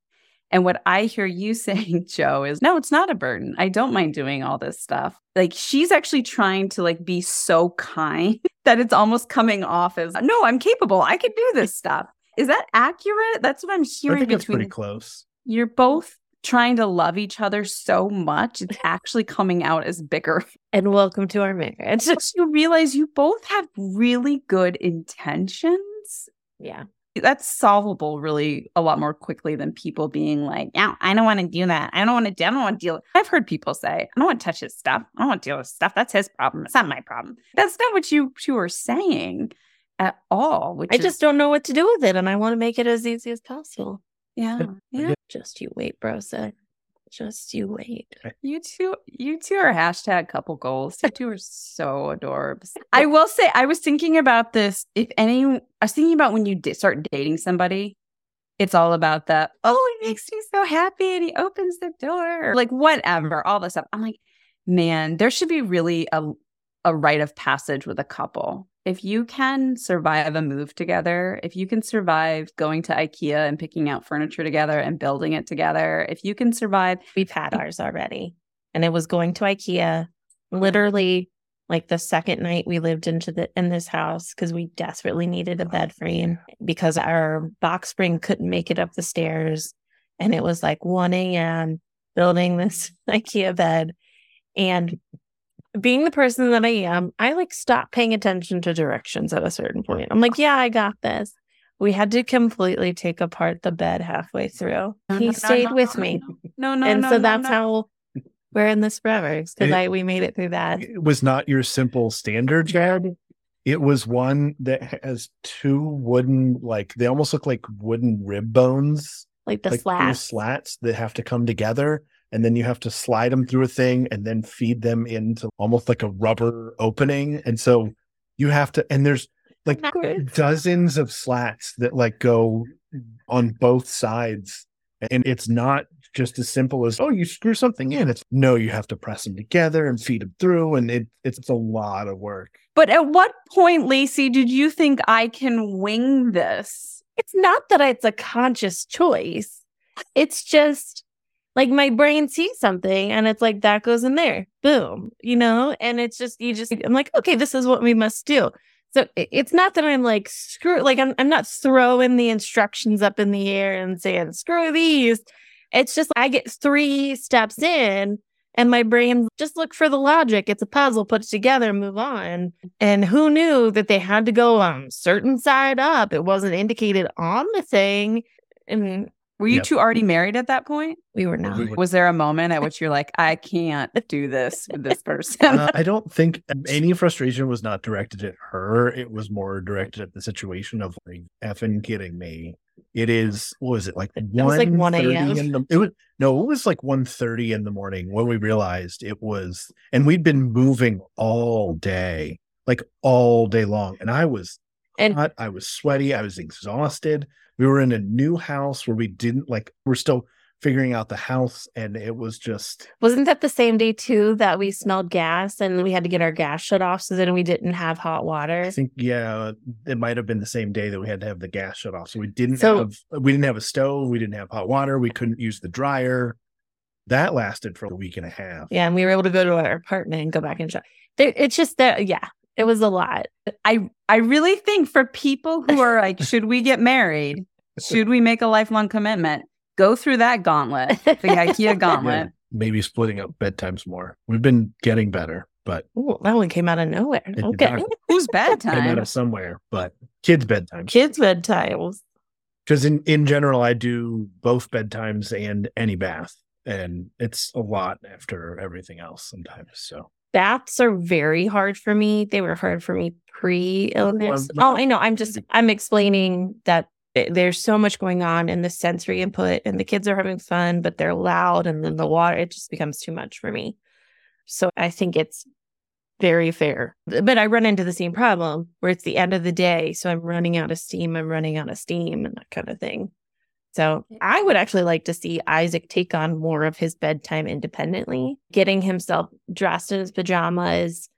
And what I hear you saying, Joe, is no, it's not a burden. I don't mind doing all this stuff. Like she's actually trying to like be so kind that it's almost coming off as no, I'm capable. I can do this stuff. Is that accurate? That's what I'm I hearing think it's between pretty close. you're both trying to love each other so much. It's actually coming out as bigger. and welcome to our marriage. And just you realize you both have really good intentions yeah. That's solvable really a lot more quickly than people being like, yeah, I don't want to do that. I don't want to do, I don't want to deal. I've heard people say, I don't want to touch his stuff. I don't want to deal with stuff. That's his problem. It's not my problem. That's not what you, you were saying at all. Which I is- just don't know what to do with it and I want to make it as easy as possible. yeah, yeah. Just you wait, bro said. Just you wait. You two, you two are hashtag couple goals. You two are so adorable. I will say, I was thinking about this. If any, I was thinking about when you d- start dating somebody, it's all about the oh, he makes me so happy, and he opens the door, like whatever, all this stuff. I'm like, man, there should be really a a rite of passage with a couple. If you can survive a move together, if you can survive going to IKEA and picking out furniture together and building it together, if you can survive, We've had ours already. And it was going to IKEA literally like the second night we lived into the in this house because we desperately needed a bed frame because our box spring couldn't make it up the stairs. And it was like 1 a.m. building this IKEA bed. And being the person that I am, I like stop paying attention to directions at a certain point. I'm like, yeah, I got this. We had to completely take apart the bed halfway through. No, he no, no, stayed no, with no, me. no, no, and no, so no, that's no. how we're in this forever because It- I we made it through that. It was not your simple standard bed. It was one that has two wooden, like they almost look like wooden rib bones, Like the like little slats. slats that have to come together, and then you have to slide them through a thing and then feed them into almost like a rubber opening. And so you have to, and there's like Backwards. dozens of slats that like go on both sides, and it's not just as simple as oh you screw something in. It's no, you have to press them together and feed them through, and it it's a lot of work. But at what point, Lacey, did you think I can wing this? It's not that it's a conscious choice. It's just like my brain sees something and it's like that goes in there. Boom. You know? And it's just you just I'm like, okay, this is what we must do. So it's not that I'm like screw like I'm I'm not throwing the instructions up in the air and saying screw these. It's just I get three steps in and my brain just look for the logic. It's a puzzle, put it together, move on. And who knew that they had to go on certain side up? It wasn't indicated on the thing. And Were you Yep. two already married at that point? we were not. We- Was there a moment at which you're like, I can't do this with this person? Uh, I don't think any frustration was not directed at her. It was more directed at the situation of like effing kidding me. It is what was it like It was like 1 1:30 a.m.. in the it was no, it was like 1.30 in the morning when we realized it was and we'd been moving all day, like all day long. And I was And- hot, I was sweaty, I was exhausted. We were in a new house where we didn't like we're still figuring out the house and it was just Wasn't that the same day too that we smelled gas and we had to get our gas shut off so then we didn't have hot water? I think yeah, it might have been the same day that we had to have the gas shut off. So we didn't So- have we didn't have a stove, we didn't have hot water, we couldn't use the dryer. That lasted for a week and a half. Yeah, and we were able to go to our apartment and go back and shop. It's just that, yeah, it was a lot. I I really think for people who are like, should we get married? Should we make a lifelong commitment? Go through that gauntlet, the IKEA gauntlet. Maybe splitting up bedtimes more. We've been getting better, but Ooh, that one came out of nowhere. did Okay. not. Who's came out of somewhere. But kids' bedtimes. Kids' bedtimes. Because in, in general, I do both bedtimes and any bath. And it's a lot after everything else sometimes. So Baths are very hard for me. They were hard for me pre-illness. Well, oh, I know. I'm just mm-hmm. I'm explaining that th- there's so much going on in the sensory input and the kids are having fun, but they're loud and then the water, it just becomes too much for me. So I think it's very fair. But I run into the same problem where it's the end of the day. So I'm running out of steam. I'm running out of steam and that kind of thing. So I would actually like to see Isaac take on more of his bedtime independently, getting himself dressed in his pajamas,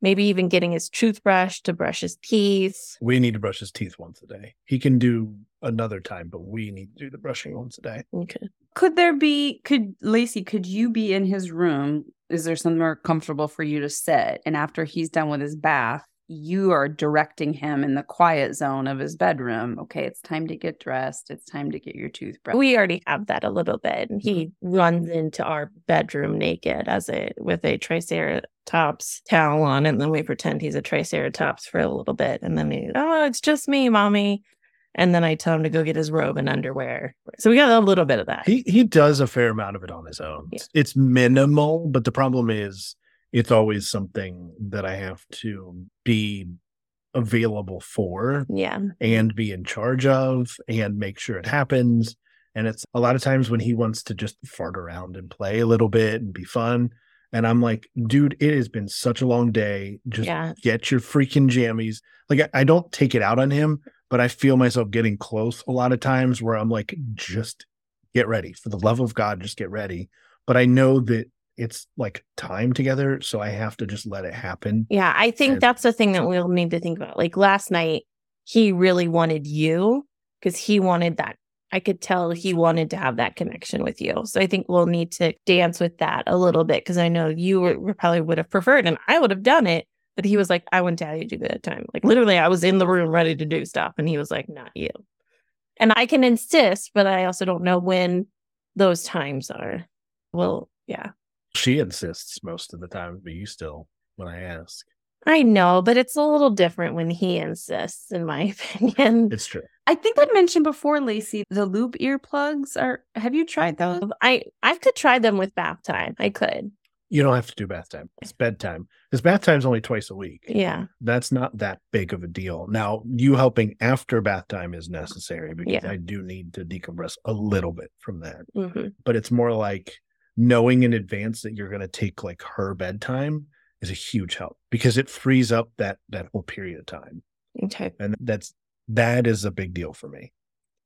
maybe even getting his toothbrush to brush his teeth. we need to brush his teeth once a day. He can do another time, but we need to do the brushing once a day. Okay. Could there be, could Lacey, could you be in his room? Is there somewhere comfortable for you to sit? And after he's done with his bath, you are directing him in the quiet zone of his bedroom. Okay, it's time to get dressed. It's time to get your toothbrush. We already have that a little bit. And mm-hmm. he runs into our bedroom naked as a with a triceratops towel on, and then we pretend he's a triceratops for a little bit. And then he, oh, it's just me, mommy. And then I tell him to go get his robe and underwear. So we got a little bit of that. He he does a fair amount of it on his own. Yeah. It's, it's minimal, but the problem is it's always something that I have to be available for yeah. and be in charge of and make sure it happens. And it's a lot of times when he wants to just fart around and play a little bit and be fun. And I'm like, dude, it has been such a long day. Just Yeah. get your freaking jammies. Like, I, I don't take it out on him, but I feel myself getting close a lot of times where I'm like, just get ready. For the love of God, just get ready. But I know that it's like time together. So I have to just let it happen. Yeah, I think And- that's the thing that we'll need to think about. Like last night, he really wanted you because he wanted that. I could tell he wanted to have that connection with you. So I think we'll need to dance with that a little bit because I know you were, were probably would have preferred, and I would have done it. But he was like, I wouldn't tell you to do that time. Like literally, I was in the room ready to do stuff, and he was like, not you. And I can insist, but I also don't know when those times are. Well, yeah. She insists most of the time, but you still, when I ask, I know, but it's a little different when he insists, in my opinion. it's true. I think I mentioned before, Lacey, the loop earplugs are. Have you tried those? I I could try them with bath time. I could. You don't have to do bath time. It's bedtime. Because bath time's only twice a week. Yeah. That's not that big of a deal. Now, you helping after bath time is necessary because Yeah. I do need to decompress a little bit from that. hmm But it's more like knowing in advance that you're going to take like her bedtime is a huge help because it frees up that that whole period of time. Okay. And that's that is a big deal for me.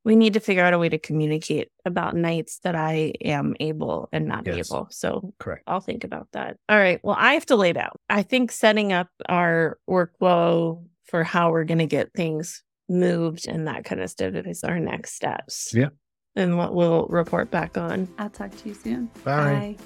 We need to figure out a way to communicate about nights that I am able and not Yes. able. So Correct. I'll think about that. All right. Well, I have to lay it out. I think setting up our workflow for how we're going to get things moved and that kind of stuff is our next steps. Yeah. And what we'll report back on. I'll talk to you soon. Bye.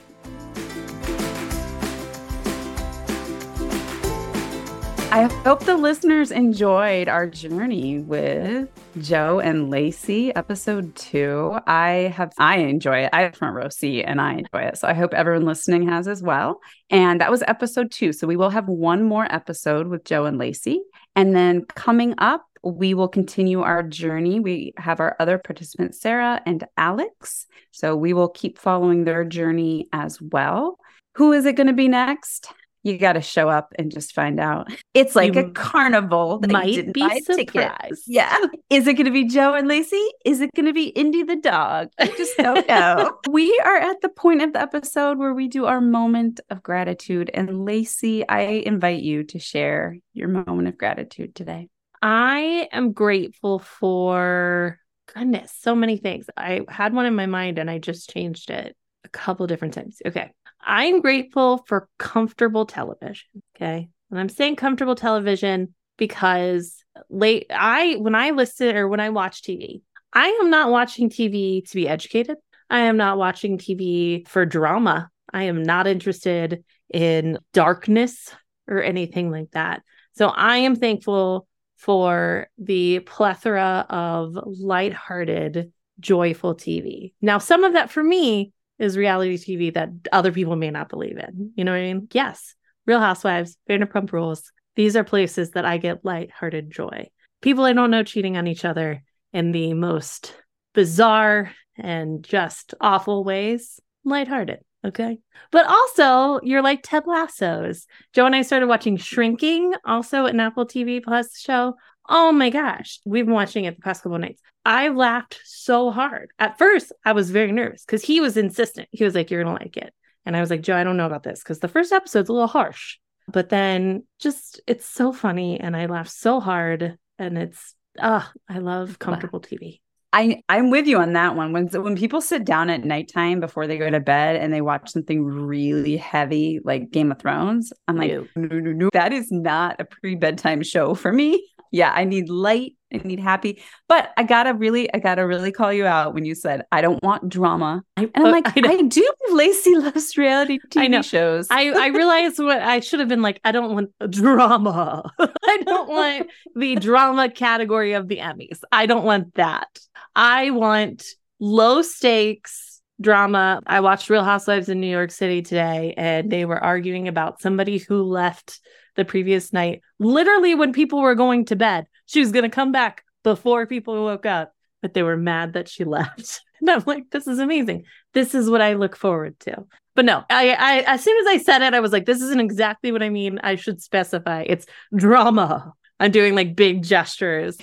I hope the listeners enjoyed our journey with Joe and Lacey, episode two. I have, I enjoy it. I have front row seat and I enjoy it. So I hope everyone listening has as well. And that was episode two. So we will have one more episode with Joe and Lacey. And then coming up, we will continue our journey. We have our other participants, Sarah and Alex. So we will keep following their journey as well. Who is it going to be next? You got to show up and just find out. It's like a carnival. that Might be buy a ticket. surprised. Yeah. Is it going to be Joe and Lacey? Is it going to be Indy the dog? I just don't know. we are at the point of the episode where we do our moment of gratitude. And Lacey, I invite you to share your moment of gratitude today. I am grateful for goodness, so many things. I had one in my mind and I just changed it a couple different times. Okay. I'm grateful for comfortable television. Okay. And I'm saying comfortable television because late I when I listen or when I watch TV, I am not watching TV to be educated. I am not watching TV for drama. I am not interested in darkness or anything like that. So I am thankful for the plethora of lighthearted, joyful TV. Now, some of that for me is reality TV that other people may not believe in. You know what I mean? Yes. Real Housewives, Vanderpump Rules. These are places that I get lighthearted joy. People I don't know cheating on each other in the most bizarre and just awful ways. Lighthearted. Okay. But also, you're like Ted Lasso's. Joe and I started watching Shrinking, also an Apple TV Plus show. Oh my gosh. We've been watching it the past couple of nights. I laughed so hard. At first, I was very nervous because he was insistent. He was like, You're going to like it. And I was like, Joe, I don't know about this because the first episode's a little harsh. But then just, it's so funny. And I laughed so hard. And it's, ah, I love comfortable TV. I I'm with you on that one. When when people sit down at nighttime before they go to bed and they watch something really heavy like Game of Thrones, I'm like, No. no, no, no, that is not a pre bedtime show for me. Yeah, I need light. I need happy. But I gotta really, I gotta really call you out when you said I don't want drama, and I'm uh, like, I. I, do. Lacey loves reality TV shows. I, I realized what I should have been like, I don't want drama. I don't want the drama category of the Emmys. I don't want that. I want low stakes drama. I watched Real Housewives in New York City today, and they were arguing about somebody who left the previous night, literally when people were going to bed. She was going to come back before people woke up, but they were mad that she left. And I'm like, this is amazing. This is what I look forward to. But no, I, I as soon as I said it, I was like, this isn't exactly what I mean. I should specify. It's drama. I'm doing like big gestures.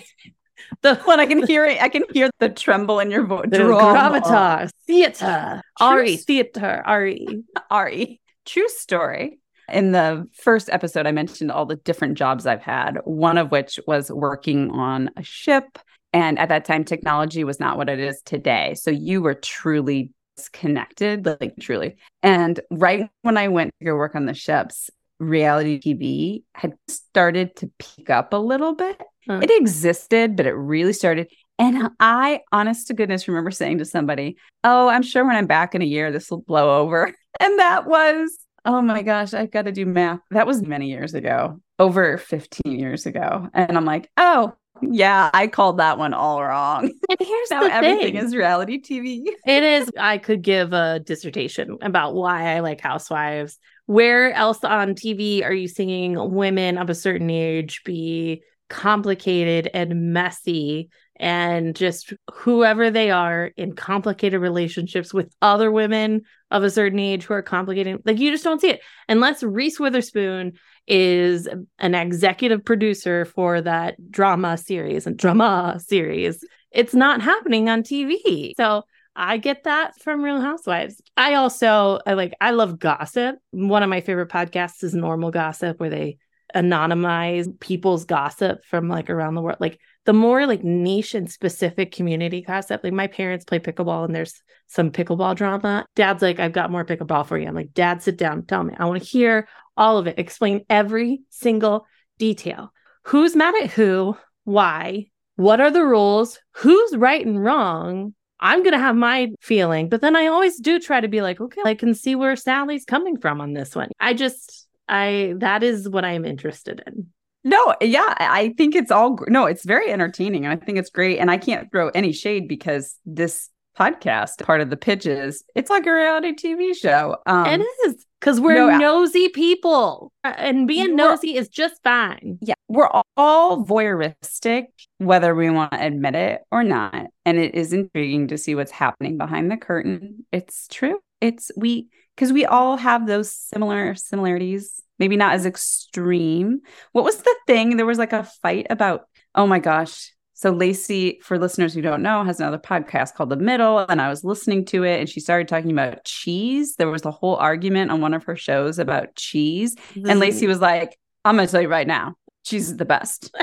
The when I can hear it, I can hear the tremble in your voice. Gravitas, theater, Ari, theater, Ari, Ari. True story. In the first episode, I mentioned all the different jobs I've had, one of which was working on a ship. And at that time, technology was not what it is today. So you were truly disconnected, like truly. And right when I went to go work on the ships, reality TV had started to peak up a little bit. Huh. It existed, but it really started. And I, honest to goodness, remember saying to somebody, Oh, I'm sure when I'm back in a year, this will blow over. And that was, oh my gosh, I've got to do math. That was many years ago, over 15 years ago. And I'm like, Oh, yeah, I called that one all wrong. And here's now everything is reality TV. it is. I could give a dissertation about why I like Housewives. Where else on TV are you seeing women of a certain age be complicated and messy and just whoever they are in complicated relationships with other women of a certain age who are complicated? Like you just don't see it unless Reese Witherspoon is an executive producer for that drama series and drama series. It's not happening on TV. So I get that from Real Housewives. I also I like I love gossip. One of my favorite podcasts is Normal Gossip where they anonymize people's gossip from like around the world. Like the more like niche and specific community gossip. Like my parents play pickleball and there's some pickleball drama. Dad's like, I've got more pickleball for you. I'm like, Dad, sit down, tell me. I want to hear all of it. Explain every single detail. Who's mad at who? Why? What are the rules? Who's right and wrong? I'm going to have my feeling, but then I always do try to be like, okay, I can see where Sally's coming from on this one. I just, I, that is what I'm interested in. No, yeah, I think it's all no, it's very entertaining and I think it's great. And I can't throw any shade because this podcast, part of the pitches, it's like a reality TV show. Um, it is because we're no, nosy people and being nosy is just fine. Yeah, we're all voyeuristic, whether we want to admit it or not. And it is intriguing to see what's happening behind the curtain. It's true. It's we because we all have those similar similarities maybe not as extreme. What was the thing? There was like a fight about, oh my gosh. So Lacey, for listeners who don't know, has another podcast called The Middle. And I was listening to it and she started talking about cheese. There was a whole argument on one of her shows about cheese. And Lacey was like, I'm going to tell you right now, cheese is the best.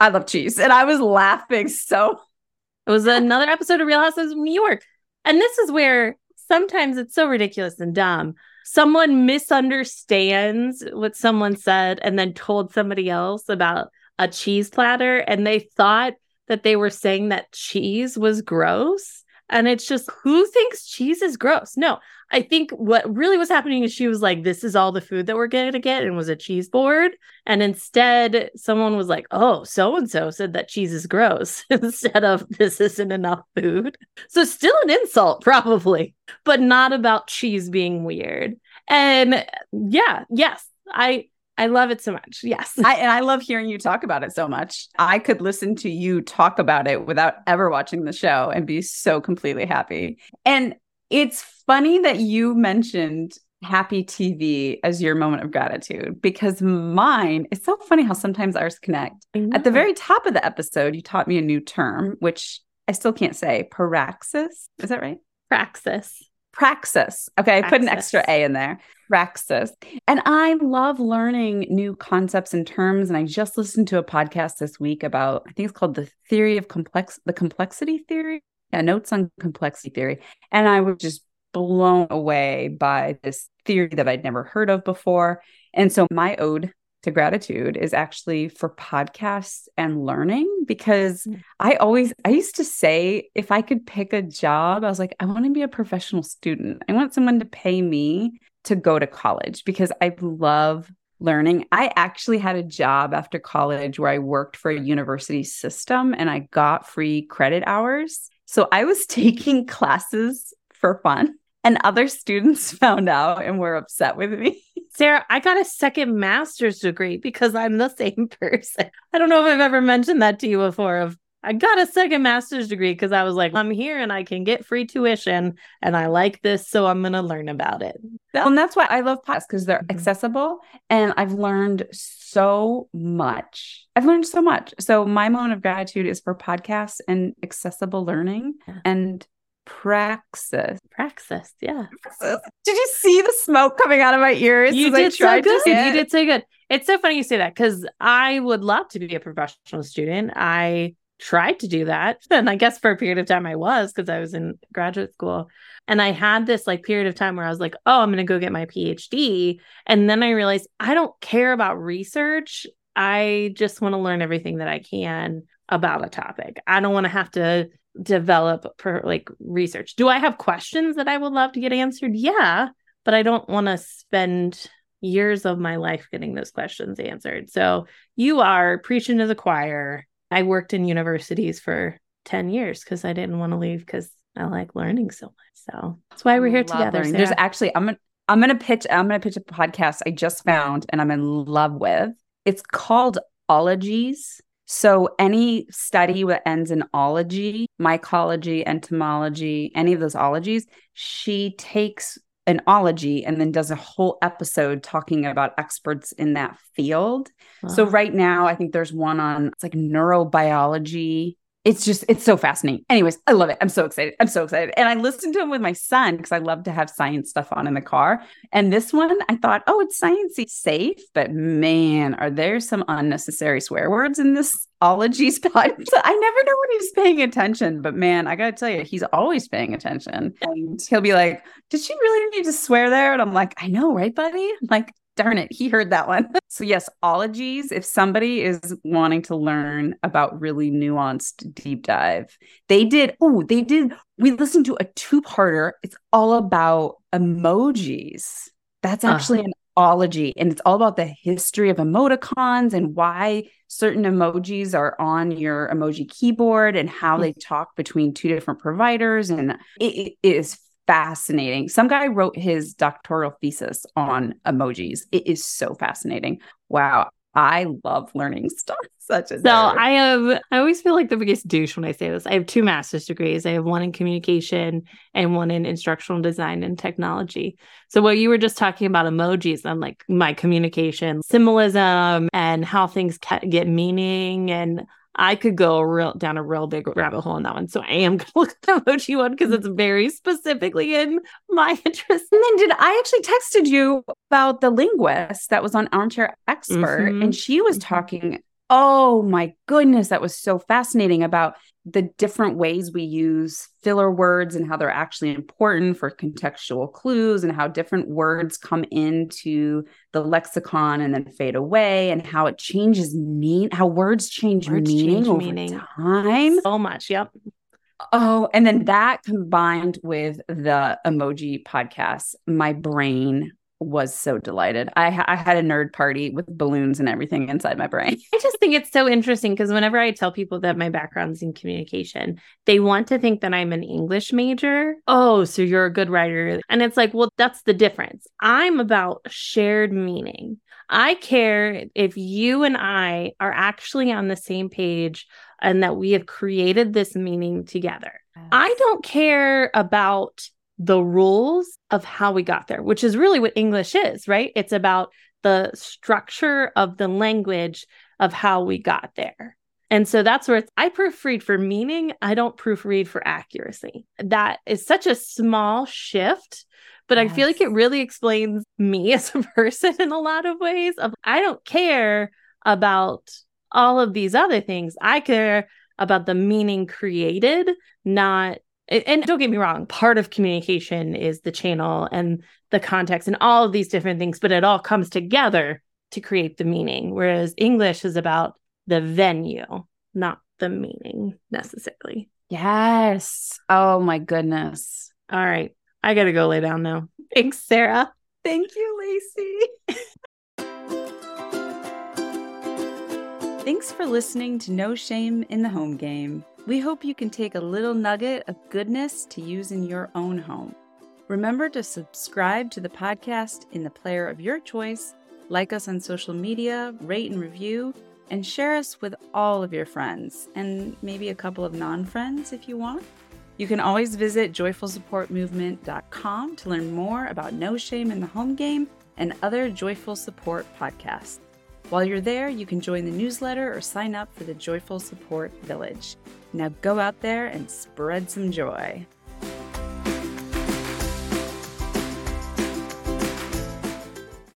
I love cheese. And I was laughing so. It was another episode of Real Housewives of New York. And this is where sometimes it's so ridiculous and dumb someone misunderstands what someone said and then told somebody else about a cheese platter and they thought that they were saying that cheese was gross. And it's just who thinks cheese is gross? No, I think what really was happening is she was like, This is all the food that we're going to get, and was a cheese board. And instead, someone was like, Oh, so and so said that cheese is gross instead of this isn't enough food. So, still an insult, probably, but not about cheese being weird. And yeah, yes, I I love it so much. Yes. I, and I love hearing you talk about it so much. I could listen to you talk about it without ever watching the show and be so completely happy. And it's funny that you mentioned happy TV as your moment of gratitude because mine, it's so funny how sometimes ours connect. At the very top of the episode, you taught me a new term, which I still can't say paraxis. Is that right? Praxis. Praxis. Okay, I put an extra A in there. Praxis. And I love learning new concepts and terms. And I just listened to a podcast this week about, I think it's called the theory of complex, the complexity theory. Yeah, notes on complexity theory. And I was just blown away by this theory that I'd never heard of before. And so my ode to gratitude is actually for podcasts and learning because mm. I always I used to say if I could pick a job I was like I want to be a professional student. I want someone to pay me to go to college because I love learning. I actually had a job after college where I worked for a university system and I got free credit hours. So I was taking classes for fun and other students found out and were upset with me. Sara, I got a second master's degree because I'm the same person. I don't know if I've ever mentioned that to you before of I got a second master's degree because I was like, I'm here and I can get free tuition and I like this. So I'm going to learn about it. Well, and that's why I love podcasts because they're Mhm. accessible and I've learned so much. I've learned so much. So my moment of gratitude is for podcasts and accessible learning and praxis. Praxis. Yeah. Did you see the smoke coming out of my ears? You did so good. You did so good. It's so funny you say that because I would love to be a professional student. I tried to do that. And I guess for a period of time I was because I was in graduate school. And I had this like period of time where I was like, oh, I'm going to go get my PhD. And then I realized I don't care about research. I just want to learn everything that I can about a topic. I don't want to have to develop per like research. Do I have questions that I would love to get answered? Yeah, but I don't want to spend years of my life getting those questions answered. So you are preaching to the choir. I worked in universities for 10 years because I didn't want to leave because I like learning so much. So that's why we're here together. There's actually I'm gonna I'm gonna pitch I'm gonna pitch a podcast I just found and I'm in love with. It's called Ologies. So any study that ends in ology, mycology, entomology, any of those ologies, she takes an ology and then does a whole episode talking about experts in that field. So right now, I think there's one on it's like neurobiology. It's just it's so fascinating. Anyways, I love it. I'm so excited. I'm so excited. And I listened to him with my son because I love to have science stuff on in the car. And this one, I thought, oh, it's sciencey safe, but man, are there some unnecessary swear words in this ologies pod? So I never know when he's paying attention, but man, I gotta tell you, he's always paying attention. And he'll be like, "Did she really need to swear there?" And I'm like, "I know, right, buddy?" I'm like, darn it, he heard that one. so, yes, ologies, if somebody is wanting to learn about really nuanced deep dive, they did, oh, they did, we listened to a two parter. It's all about emojis. That's Ah. actually an ology, and it's all about the history of emoticons and why certain emojis are on your emoji keyboard and how they talk between two different providers. And it- it is fascinating. Some guy wrote his doctoral thesis on emojis. It is so fascinating. Wow. I love learning stuff. Such a So nerd. I have, I always feel like the biggest douche when I say this. I have two master's degrees. I have one in communication and one in instructional design and technology. So what you were just talking about emojis, I'm like my communication, symbolism, and how things get meaning. And I could go real down a real big rabbit hole on that one. So I am going to look at the emoji one because it's very specifically in my interest. And then did I actually texted you about the linguist that was on Armchair Expert Mhm. and she was Mhm. talking oh my goodness that was so fascinating about the different ways we use filler words and how they're actually important for contextual clues and how different words come into the lexicon and then fade away and how it changes mean how words change Words meaning change over meaning. time So much. Yep. Oh, and then that combined with the emoji podcast, my brain was so delighted. I, I had a nerd party with balloons and everything inside my brain. I just think it's so interesting because whenever I tell people that my background's in communication, they want to think that I'm an English major. Oh, so you're a good writer. And it's like, well, that's the difference. I'm about shared meaning. I care if you and I are actually on the same page and that we have created this meaning together. I don't care about the rules of how we got there, which is really what English is, right? It's about the structure of the language of how we got there. And so that's where it's, I proofread for meaning. I don't proofread for accuracy. That is such a small shift, but I feel like it really explains me as a person in a lot of ways. Of I don't care about all of these other things. I care about the meaning created, not and don't get me wrong, part of communication is the channel and the context and all of these different things, but it all comes together to create the meaning. Whereas English is about the venue, not the meaning necessarily. Yes. Oh my goodness. All right. I got to go lay down now. Thanks, Sara. Thank you, Lacey. Thanks for listening to No Shame in the Home Game. We hope you can take a little nugget of goodness to use in your own home. Remember to subscribe to the podcast in the player of your choice, like us on social media, rate and review, and share us with all of your friends and maybe a couple of non friends if you want. You can always visit joyfulsupportmovement.com to learn more about No Shame in the Home Game and other Joyful Support podcasts. While you're there, you can join the newsletter or sign up for the Joyful Support Village. Now go out there and spread some joy.